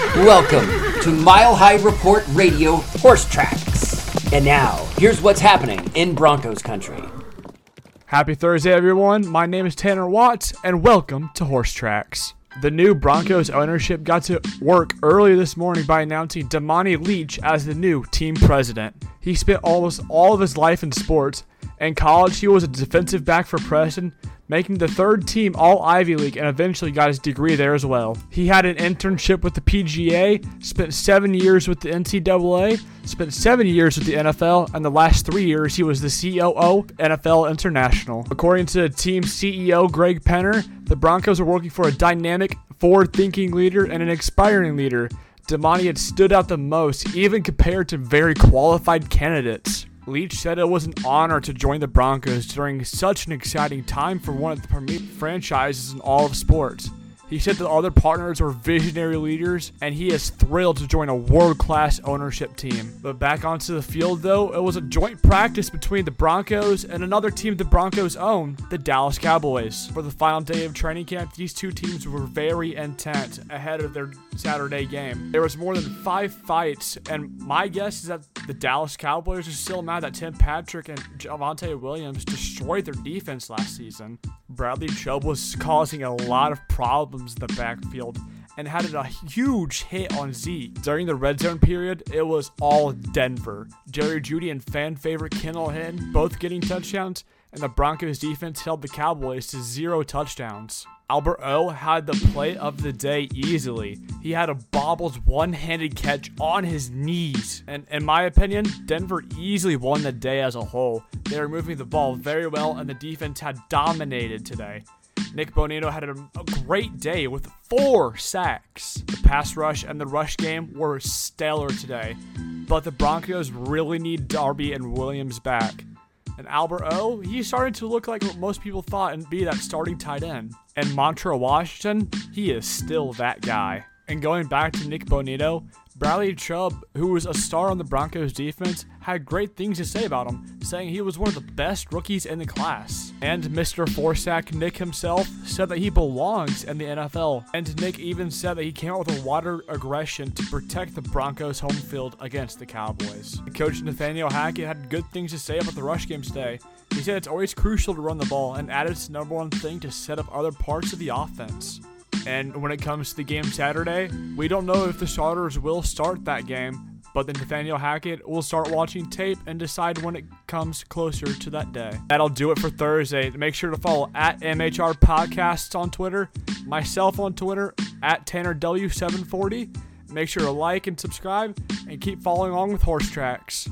Welcome to Mile High Report Radio Horse Tracks. And now, here's what's happening in Broncos country. Happy Thursday, everyone. My name is Tanner Watts, and welcome to Horse Tracks. The new Broncos ownership got to work early this morning by announcing Damani Leech as the new team president. He spent almost all of his life in sports. In college, he was a defensive back for Princeton, making the third team All Ivy League and eventually got his degree there as well. He had an internship with the PGA, spent seven years with the NCAA, spent seven years with the NFL, and the last three years he was the COO NFL International. According to team CEO Greg Penner, the Broncos are working for a dynamic, forward thinking leader and an inspiring leader. Damani had stood out the most, even compared to very qualified candidates. Leech said it was an honor to join the Broncos during such an exciting time for one of the premier franchises in all of sports. He said that other partners were visionary leaders, and he is thrilled to join a world class ownership team. But back onto the field, though, it was a joint practice between the Broncos and another team the Broncos own, the Dallas Cowboys. For the final day of training camp, these two teams were very intense ahead of their Saturday game. There was more than five fights, and my guess is that the Dallas Cowboys are still mad that Tim Patrick and Javonte Williams destroyed their defense last season. Bradley Chubb was causing a lot of problems in the backfield and had a huge hit on Zeke. During the red zone period, it was all Denver. Jerry Jeudy and fan favorite Kendall Hinton both getting touchdowns, and the Broncos defense held the Cowboys to zero touchdowns. Albert O had the play of the day easily. He had a bobbles one handed catch on his knees. And in my opinion, Denver easily won the day as a whole. They were moving the ball very well, and the defense had dominated today. Nik Bonitto had a, a, great day with four sacks. The pass rush and the rush game were stellar today, but the Broncos really need Darby and Williams back. And Albert O, he's starting to look like what most people thought and be that starting tight end. And Montrell Washington, he is still that guy. And going back to Nik Bonitto, Bradley Chubb, who was a star on the Broncos defense, had great things to say about him, saying he was one of the best rookies in the class. And Mr. Forsack Nick himself said that he belongs in the NFL. And Nick even said that he came out with a water aggression to protect the Broncos home field against the Cowboys. Coach Nathaniel Hackett had good things to say about the rush game today. He said it's always crucial to run the ball and added its number one thing to set up other parts of the offense. And when it comes to the game Saturday, we don't know if the starters will start that game, but then Nathaniel Hackett will start watching tape and decide when it comes closer to that day. That'll do it for Thursday. Make sure to follow at MHR Podcasts on Twitter, myself on Twitter, at TannerW740. Make sure to like and subscribe and keep following along with Horse Tracks.